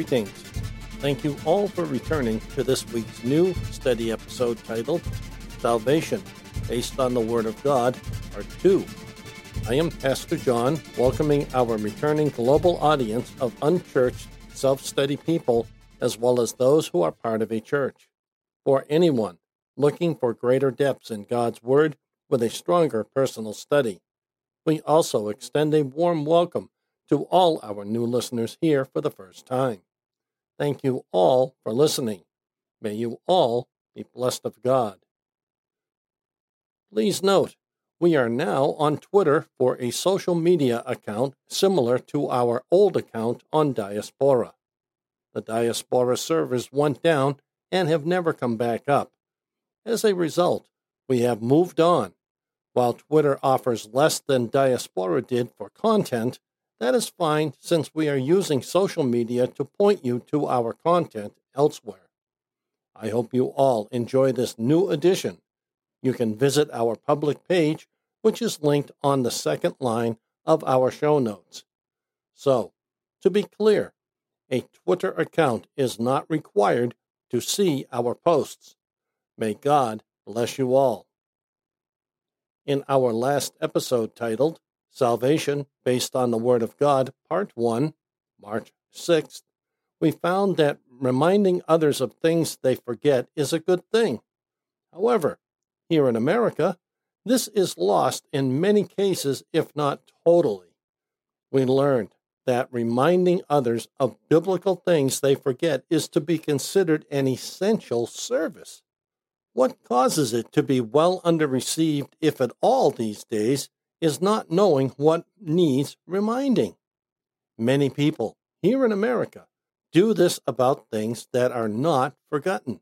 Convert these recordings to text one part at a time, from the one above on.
Greetings. Thank you all for returning to this week's new study episode titled Salvation, based on the Word of God, Part 2. I am Pastor John, welcoming our returning global audience of unchurched, self study people, as well as those who are part of a church. For anyone looking for greater depths in God's Word with a stronger personal study, we also extend a warm welcome to all our new listeners here for the first time. Thank you all for listening. May you all be blessed of God. Please note, we are now on Twitter for a social media account similar to our old account on Diaspora. The Diaspora servers went down and have never come back up. As a result, we have moved on. While Twitter offers less than Diaspora did for content, that is fine since we are using social media to point you to our content elsewhere. I hope you all enjoy this new edition. You can visit our public page, which is linked on the second line of our show notes. So, to be clear, a Twitter account is not required to see our posts. May God bless you all. In our last episode titled Salvation Based on the Word of God, Part 1, March 6th, we found that reminding others of things they forget is a good thing. However, here in America, this is lost in many cases, if not totally. We learned that reminding others of biblical things they forget is to be considered an essential service. What causes it to be well underreceived, if at all, these days, is not knowing what needs reminding. Many people here in America do this about things that are not forgotten.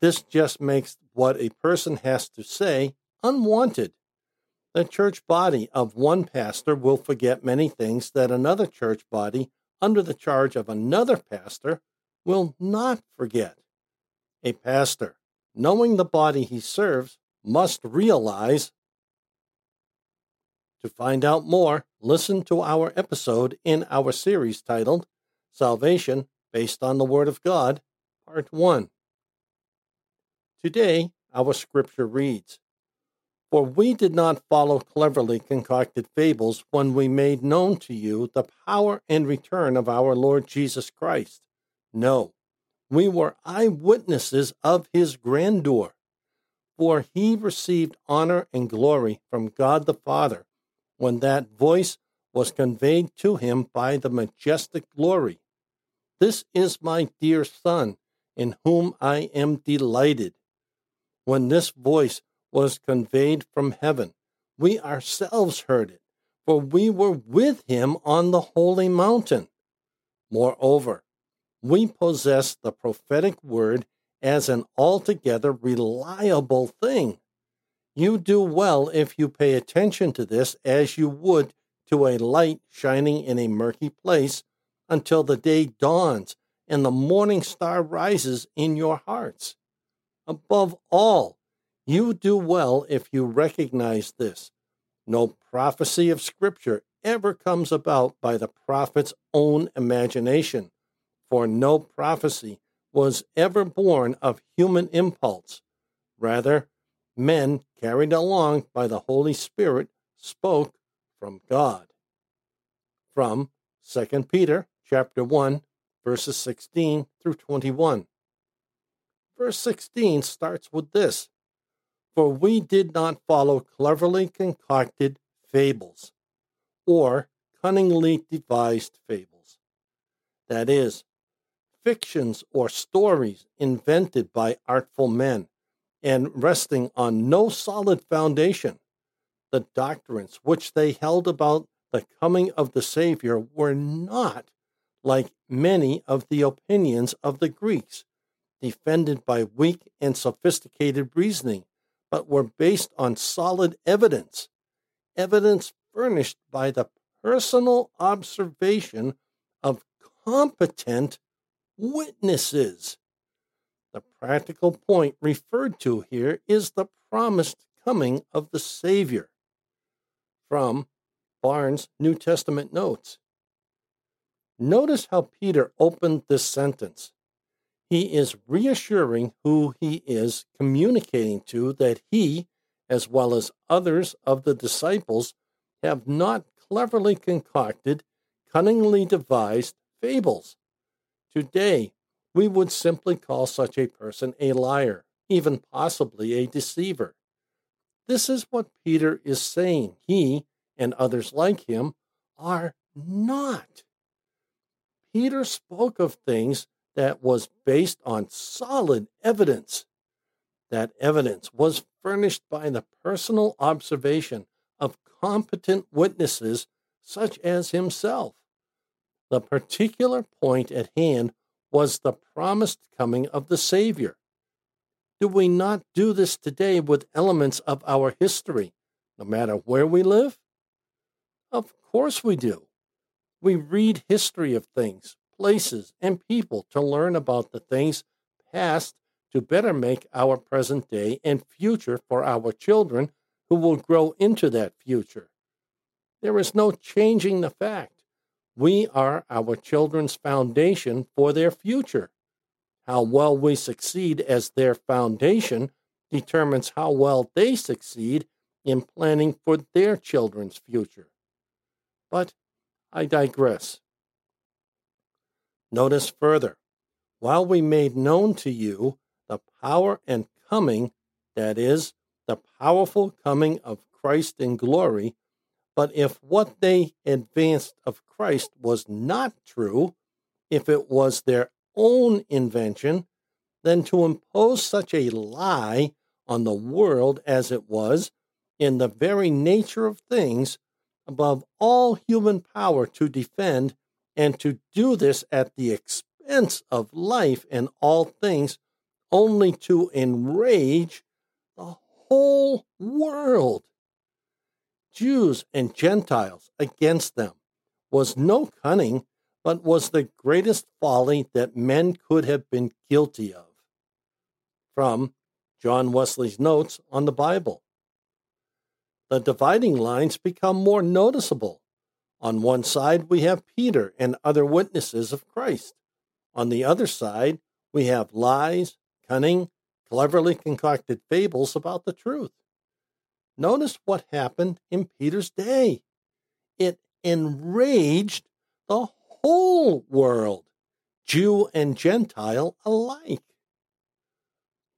This just makes what a person has to say unwanted. The church body of one pastor will forget many things that another church body, under the charge of another pastor, will not forget. A pastor, knowing the body he serves, must realize to find out more, listen to our episode in our series titled Salvation Based on the Word of God, Part 1. Today, our scripture reads For we did not follow cleverly concocted fables when we made known to you the power and return of our Lord Jesus Christ. No, we were eyewitnesses of his grandeur. For he received honor and glory from God the Father when that voice was conveyed to him by the majestic glory. This is my dear Son, in whom I am delighted. When this voice was conveyed from heaven, we ourselves heard it, for we were with him on the holy mountain. Moreover, we possess the prophetic word as an altogether reliable thing you do well if you pay attention to this as you would to a light shining in a murky place until the day dawns and the morning star rises in your hearts. Above all, you do well if you recognize this. No prophecy of Scripture ever comes about by the prophet's own imagination, for no prophecy was ever born of human impulse. Rather, men carried along by the Holy Spirit spoke from God. From 2 Peter chapter 1 verses 16 through 21. Verse 16 starts with this For we did not follow cleverly concocted fables or cunningly devised fables. That is, fictions or stories invented by artful men and resting on no solid foundation. The doctrines which they held about the coming of the Savior were not like many of the opinions of the Greeks, defended by weak and sophisticated reasoning, but were based on solid evidence, evidence furnished by the personal observation of competent witnesses. The practical point referred to here is the promised coming of the Savior. From Barnes' New Testament Notes Notice how Peter opened this sentence. He is reassuring who he is communicating to that he, as well as others of the disciples, have not cleverly concocted, cunningly devised fables. Today, we would simply call such a person a liar, even possibly a deceiver. This is what Peter is saying. He and others like him are not. Peter spoke of things that was based on solid evidence. That evidence was furnished by the personal observation of competent witnesses such as himself. The particular point at hand was the promised coming of the Savior. Do we not do this today with elements of our history, no matter where we live? Of course we do. We read history of things, places, and people to learn about the things past to better make our present day and future for our children who will grow into that future. There is no changing the fact. We are our children's foundation for their future. How well we succeed as their foundation determines how well they succeed in planning for their children's future. But I digress. Notice further, while we made known to you the power and coming, that is, the powerful coming of Christ in glory, but if what they advanced of Christ was not true, if it was their own invention, then to impose such a lie on the world as it was, in the very nature of things, above all human power to defend and to do this at the expense of life and all things, only to enrage the whole world. Jews and Gentiles against them was no cunning, but was the greatest folly that men could have been guilty of. From John Wesley's Notes on the Bible. The dividing lines become more noticeable on one side, we have Peter and other witnesses of Christ. On the other side, we have lies, cunning, cleverly concocted fables about the truth. Notice what happened in Peter's day. It enraged the whole world, Jew and Gentile alike.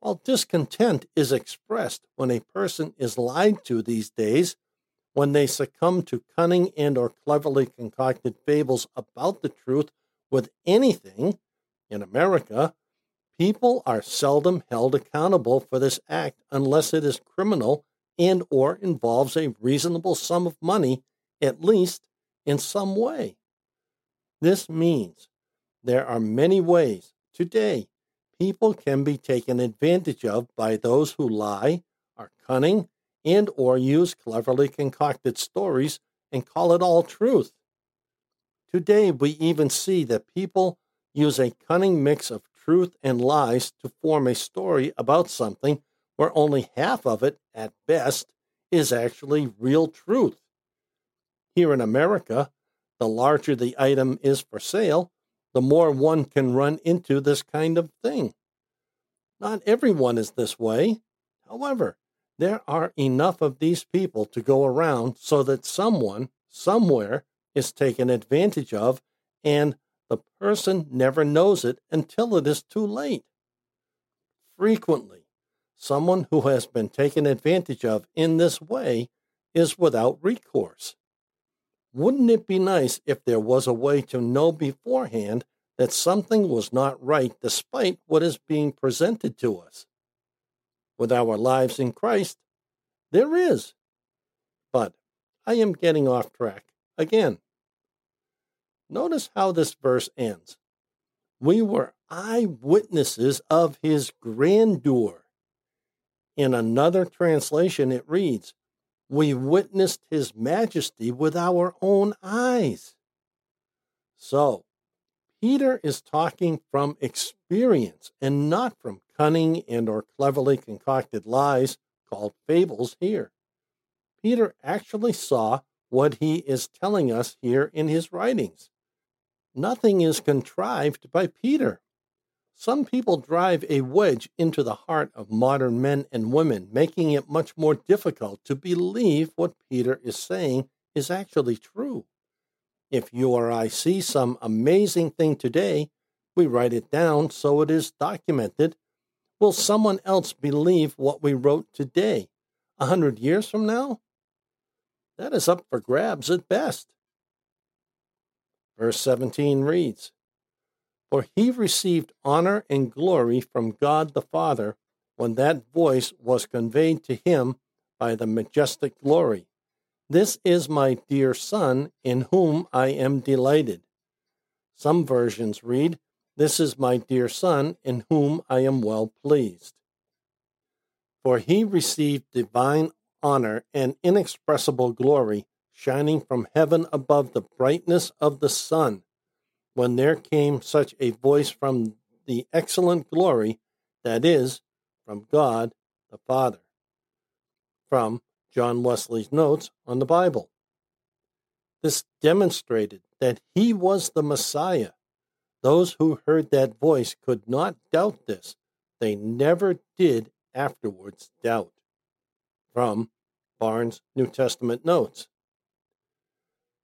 While discontent is expressed when a person is lied to these days, when they succumb to cunning and or cleverly concocted fables about the truth with anything in America, people are seldom held accountable for this act unless it is criminal and or involves a reasonable sum of money at least in some way. This means there are many ways today people can be taken advantage of by those who lie, are cunning, and or use cleverly concocted stories and call it all truth. Today we even see that people use a cunning mix of truth and lies to form a story about something where only half of it, at best, is actually real truth. Here in America, the larger the item is for sale, the more one can run into this kind of thing. Not everyone is this way. However, there are enough of these people to go around so that someone, somewhere, is taken advantage of, and the person never knows it until it is too late. Frequently, someone who has been taken advantage of in this way is without recourse. Wouldn't it be nice if there was a way to know beforehand that something was not right despite what is being presented to us? with our lives in Christ? There is. But I am getting off track again. Notice how this verse ends. We were eyewitnesses of his grandeur. In another translation, it reads, We witnessed his majesty with our own eyes. So, Peter is talking from experience and not from cunning and or cleverly concocted lies called fables here. Peter actually saw what he is telling us here in his writings. Nothing is contrived by Peter. Some people drive a wedge into the heart of modern men and women, making it much more difficult to believe what Peter is saying is actually true. If you or I see some amazing thing today, we write it down so it is documented. Will someone else believe what we wrote today, a hundred years from now? That is up for grabs at best. Verse 17 reads, For he received honor and glory from God the Father when that voice was conveyed to him by the majestic glory. This is my dear Son, in whom I am delighted. Some versions read, This is my dear Son, in whom I am well pleased. For he received divine honor and inexpressible glory, shining from heaven above the brightness of the sun, when there came such a voice from the excellent glory, that is, from God the Father. From John Wesley's notes on the Bible. This demonstrated that he was the Messiah. Those who heard that voice could not doubt this. They never did afterwards doubt. From Barnes' New Testament Notes.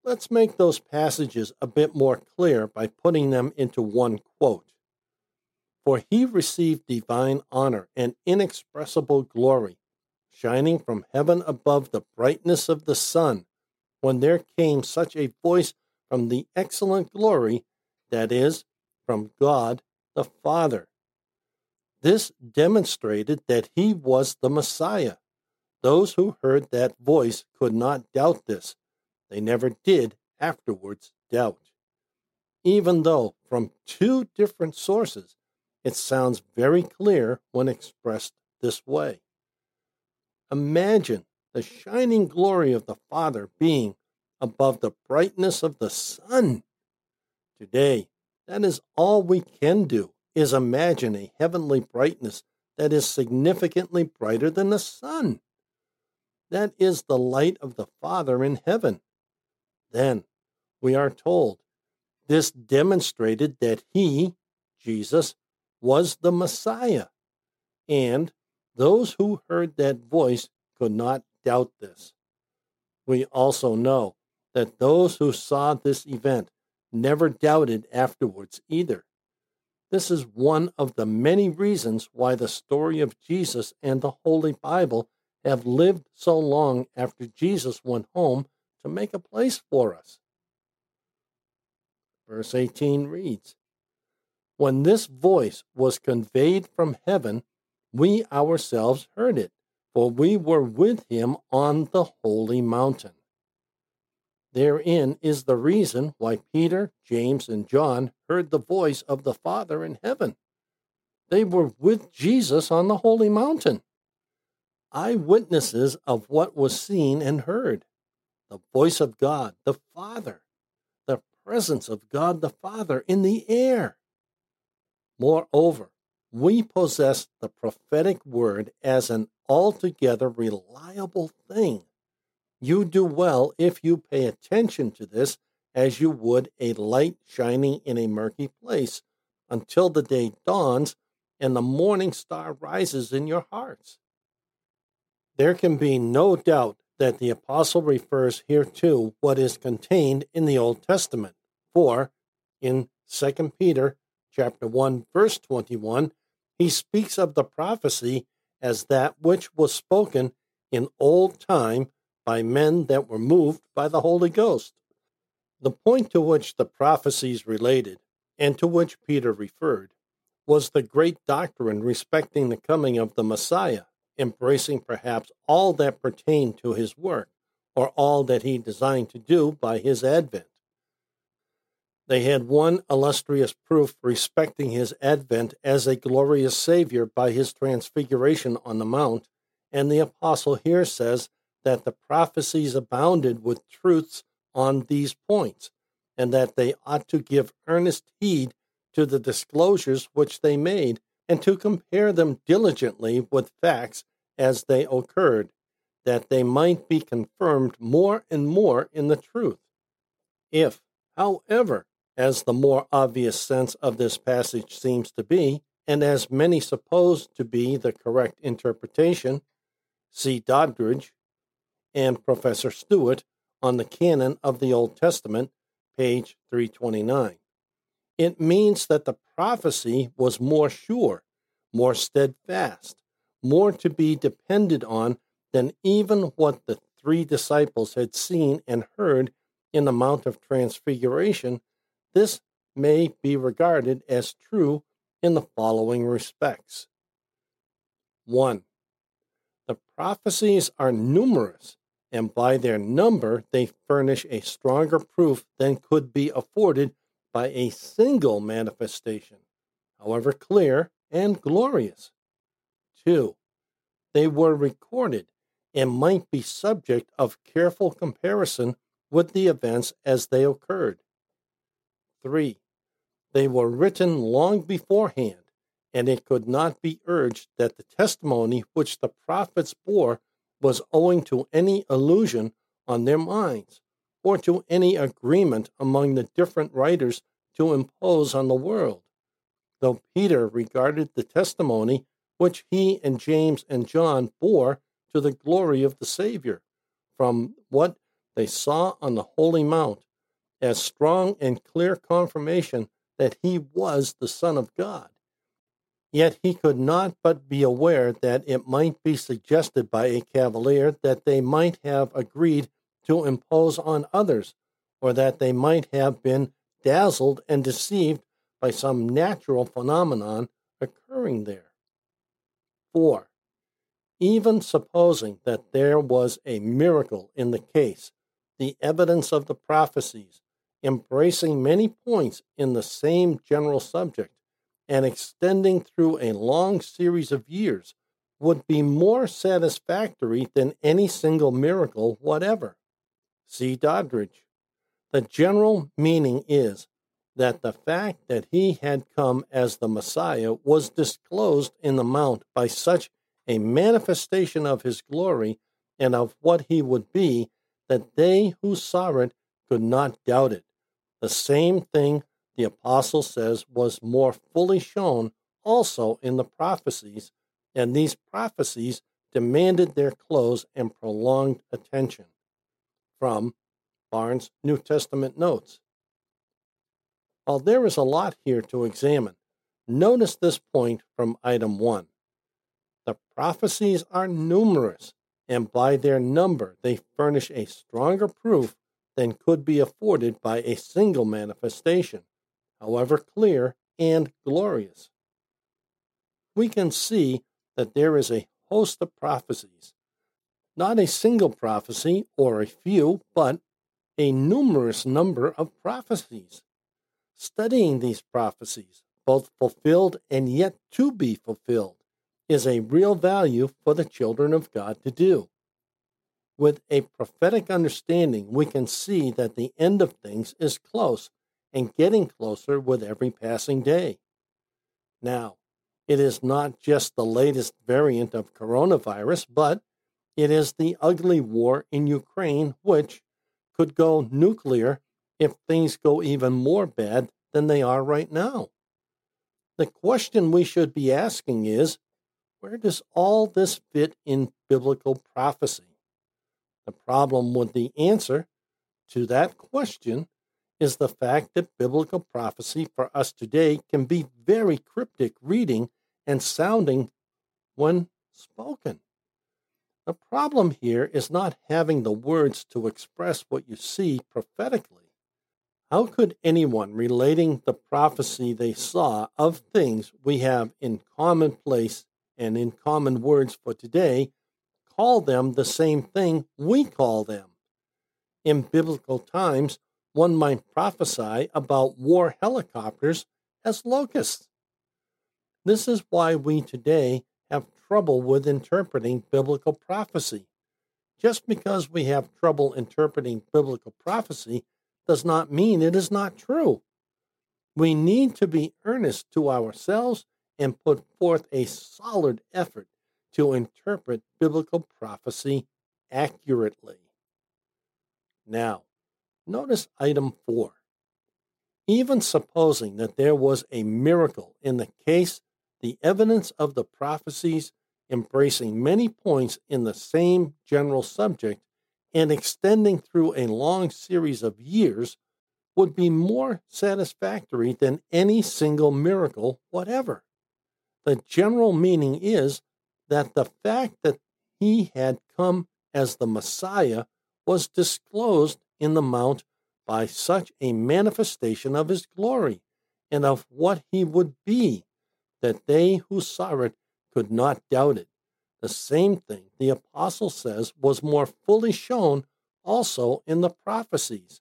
Let's make those passages a bit more clear by putting them into one quote. For he received divine honor and inexpressible glory shining from heaven above the brightness of the sun, when there came such a voice from the excellent glory, that is, from God the Father. This demonstrated that he was the Messiah. Those who heard that voice could not doubt this. They never did afterwards doubt. Even though from two different sources, it sounds very clear when expressed this way. Imagine the shining glory of the Father being above the brightness of the sun. Today, that is all we can do is imagine a heavenly brightness that is significantly brighter than the sun. That is the light of the Father in heaven. Then we are told this demonstrated that he, Jesus, was the Messiah, and those who heard that voice could not doubt this. We also know that those who saw this event never doubted afterwards either. This is one of the many reasons why the story of Jesus and the Holy Bible have lived so long after Jesus went home to make a place for us. Verse 18 reads When this voice was conveyed from heaven, we ourselves heard it, for we were with him on the holy mountain. Therein is the reason why Peter, James, and John heard the voice of the Father in heaven. They were with Jesus on the holy mountain, eyewitnesses of what was seen and heard. The voice of God, the Father, the presence of God the Father in the air. Moreover, we possess the prophetic word as an altogether reliable thing. You do well if you pay attention to this as you would a light shining in a murky place until the day dawns and the morning star rises in your hearts. There can be no doubt that the apostle refers here to what is contained in the Old Testament. For in 2 Peter chapter 1 verse 21, he speaks of the prophecy as that which was spoken in old time by men that were moved by the Holy Ghost. The point to which the prophecies related, and to which Peter referred, was the great doctrine respecting the coming of the Messiah, embracing perhaps all that pertained to his work, or all that he designed to do by his advent. They had one illustrious proof respecting his advent as a glorious Savior by his transfiguration on the Mount, and the apostle here says that the prophecies abounded with truths on these points, and that they ought to give earnest heed to the disclosures which they made, and to compare them diligently with facts as they occurred, that they might be confirmed more and more in the truth. If, however, as the more obvious sense of this passage seems to be, and as many suppose to be the correct interpretation, see Doddridge and Professor Stuart on the canon of the Old Testament, page 329. It means that the prophecy was more sure, more steadfast, more to be depended on than even what the three disciples had seen and heard in the Mount of Transfiguration. This may be regarded as true in the following respects. 1. The prophecies are numerous, and by their number they furnish a stronger proof than could be afforded by a single manifestation, however clear and glorious. 2. They were recorded and might be subject of careful comparison with the events as they occurred. 3. They were written long beforehand, and it could not be urged that the testimony which the prophets bore was owing to any illusion on their minds, or to any agreement among the different writers to impose on the world. Though Peter regarded the testimony which he and James and John bore to the glory of the Savior from what they saw on the Holy Mount as strong and clear confirmation that he was the Son of God. Yet he could not but be aware that it might be suggested by a cavalier that they might have agreed to impose on others, or that they might have been dazzled and deceived by some natural phenomenon occurring there. 4. Even supposing that there was a miracle in the case, the evidence of the prophecies, embracing many points in the same general subject and extending through a long series of years, would be more satisfactory than any single miracle whatever. See Doddridge. The general meaning is that the fact that he had come as the Messiah was disclosed in the Mount by such a manifestation of his glory and of what he would be that they who saw it could not doubt it. The same thing the apostle says was more fully shown also in the prophecies, and these prophecies demanded their close and prolonged attention. From Barnes' New Testament Notes. While there is a lot here to examine, notice this point from item 1. The prophecies are numerous, and by their number they furnish a stronger proof than could be afforded by a single manifestation, however clear and glorious. We can see that there is a host of prophecies, not a single prophecy or a few, but a numerous number of prophecies. Studying these prophecies, both fulfilled and yet to be fulfilled, is a real value for the children of God to do. With a prophetic understanding, we can see that the end of things is close and getting closer with every passing day. Now, it is not just the latest variant of coronavirus, but it is the ugly war in Ukraine, which, could go nuclear if things go even more bad than they are right now. The question we should be asking is where does all this fit in biblical prophecy? The problem with the answer to that question is the fact that biblical prophecy for us today can be very cryptic reading and sounding when spoken. The problem here is not having the words to express what you see prophetically. How could anyone relating the prophecy they saw of things we have in commonplace and in common words for today call them the same thing we call them? In biblical times, one might prophesy about war helicopters as locusts. This is why we today trouble with interpreting biblical prophecy. Just because we have trouble interpreting biblical prophecy does not mean it is not true. We need to be earnest to ourselves and put forth a solid effort to interpret biblical prophecy accurately. Now, notice item four. Even supposing that there was a miracle in the case, the evidence of the prophecies embracing many points in the same general subject and extending through a long series of years would be more satisfactory than any single miracle whatever. The general meaning is that the fact that he had come as the Messiah was disclosed in the Mount by such a manifestation of his glory and of what he would be that they who saw it could not doubt it. The same thing the apostle says was more fully shown also in the prophecies,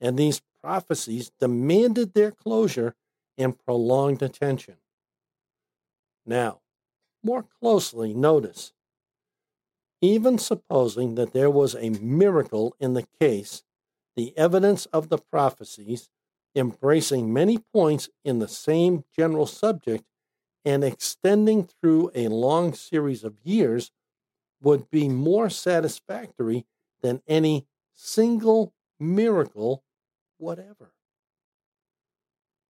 and these prophecies demanded their closure and prolonged attention. Now, more closely notice even supposing that there was a miracle in the case, the evidence of the prophecies, embracing many points in the same general subject and extending through a long series of years, would be more satisfactory than any single miracle whatever.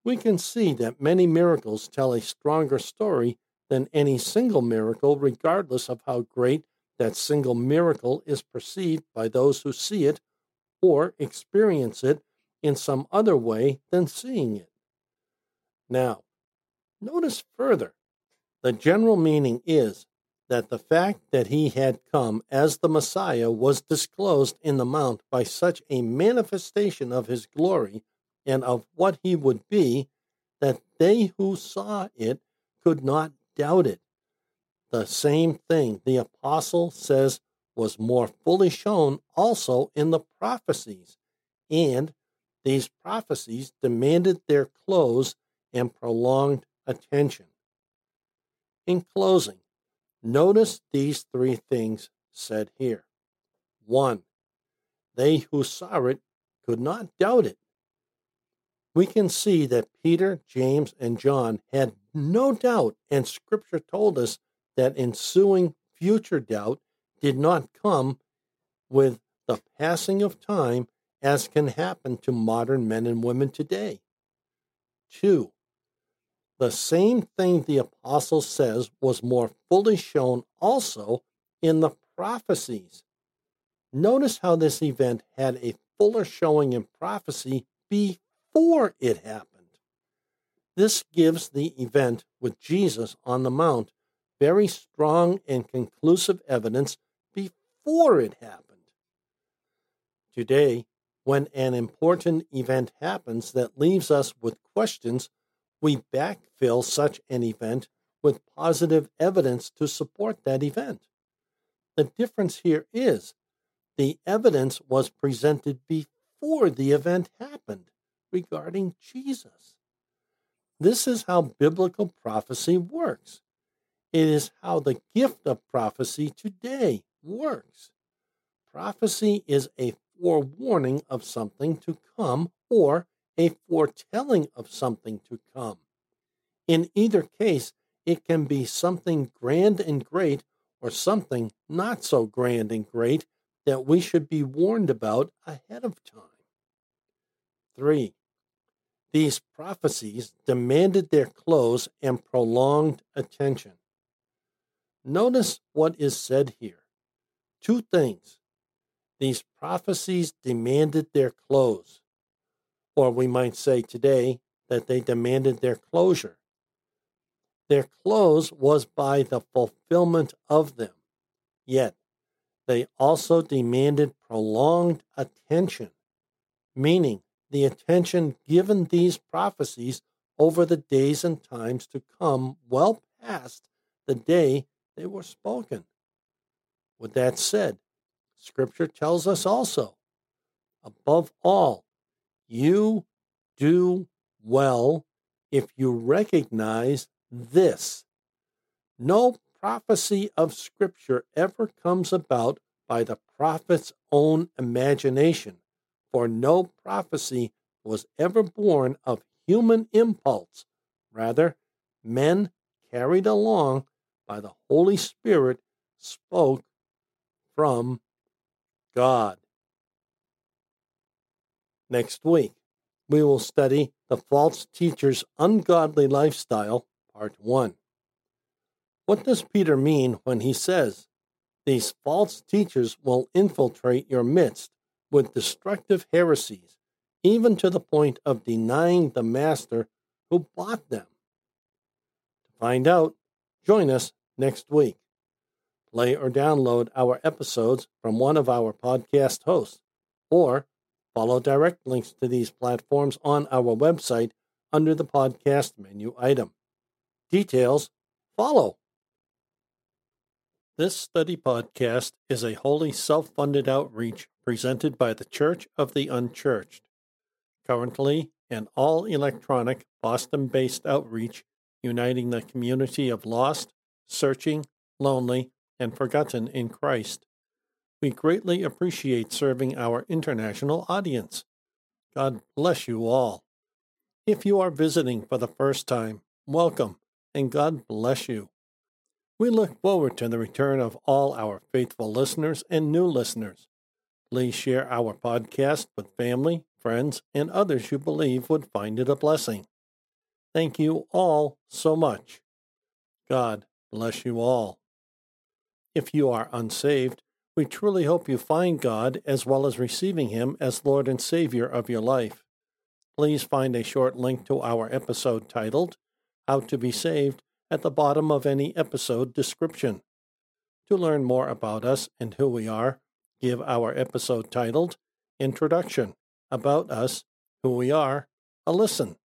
We can see that many miracles tell a stronger story than any single miracle, regardless of how great that single miracle is perceived by those who see it or experience it in some other way than seeing it. Now, notice further, the general meaning is that the fact that he had come as the Messiah was disclosed in the Mount by such a manifestation of his glory and of what he would be that they who saw it could not doubt it. The same thing the apostle says was more fully shown also in the prophecies, and these prophecies demanded their close and prolonged attention. In closing, Notice these three things said here. One, they who saw it could not doubt it. We can see that Peter, James, and John had no doubt, and Scripture told us that ensuing future doubt did not come with the passing of time as can happen to modern men and women today. Two, the same thing the apostle says was more fully shown also in the prophecies. Notice how this event had a fuller showing in prophecy before it happened. This gives the event with Jesus on the Mount very strong and conclusive evidence before it happened. Today, when an important event happens that leaves us with questions we backfill such an event with positive evidence to support that event. The difference here is the evidence was presented before the event happened regarding Jesus. This is how biblical prophecy works. It is how the gift of prophecy today works. Prophecy is a forewarning of something to come or a foretelling of something to come. In either case, it can be something grand and great or something not so grand and great that we should be warned about ahead of time. 3. These prophecies demanded their close and prolonged attention. Notice what is said here. Two things. These prophecies demanded their close or we might say today that they demanded their closure. Their close was by the fulfillment of them, yet they also demanded prolonged attention, meaning the attention given these prophecies over the days and times to come well past the day they were spoken. With that said, Scripture tells us also, above all, you do well if you recognize this. No prophecy of Scripture ever comes about by the prophet's own imagination, for no prophecy was ever born of human impulse. Rather, men carried along by the Holy Spirit spoke from God. Next week, we will study The False Teacher's Ungodly Lifestyle, Part 1. What does Peter mean when he says, These false teachers will infiltrate your midst with destructive heresies, even to the point of denying the master who bought them? To find out, join us next week. Play or download our episodes from one of our podcast hosts, or follow direct links to these platforms on our website under the podcast menu item. Details follow. This study podcast is a wholly self funded outreach presented by the Church of the Unchurched. Currently, an all electronic Boston based outreach uniting the community of lost, searching, lonely, and forgotten in Christ. We greatly appreciate serving our international audience. God bless you all. If you are visiting for the first time, welcome and God bless you. We look forward to the return of all our faithful listeners and new listeners. Please share our podcast with family, friends, and others you believe would find it a blessing. Thank you all so much. God bless you all. If you are unsaved, we truly hope you find God as well as receiving Him as Lord and Savior of your life. Please find a short link to our episode titled How to Be Saved at the bottom of any episode description. To learn more about us and who we are, give our episode titled Introduction About Us, Who We Are, a listen.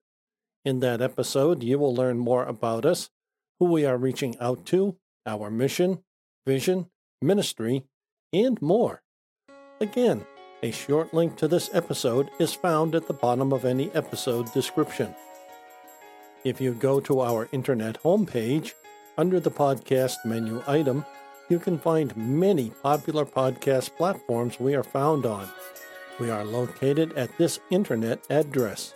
In that episode, you will learn more about us, who we are reaching out to, our mission, vision, ministry, and more. Again, a short link to this episode is found at the bottom of any episode description. If you go to our internet homepage, under the podcast menu item, you can find many popular podcast platforms we are found on. We are located at this internet address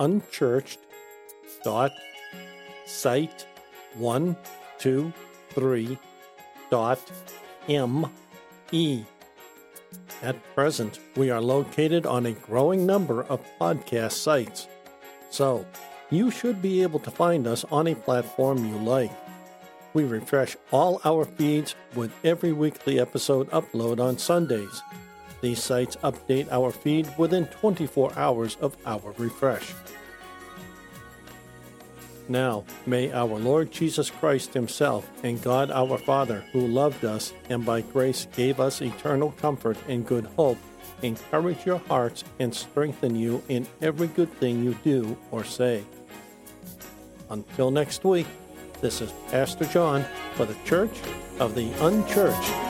unchurched.site123.m e. At present, we are located on a growing number of podcast sites, so you should be able to find us on a platform you like. We refresh all our feeds with every weekly episode upload on Sundays. These sites update our feed within 24 hours of our refresh. Now, may our Lord Jesus Christ Himself and God our Father, who loved us and by grace gave us eternal comfort and good hope, encourage your hearts and strengthen you in every good thing you do or say. Until next week, this is Pastor John for the Church of the Unchurched.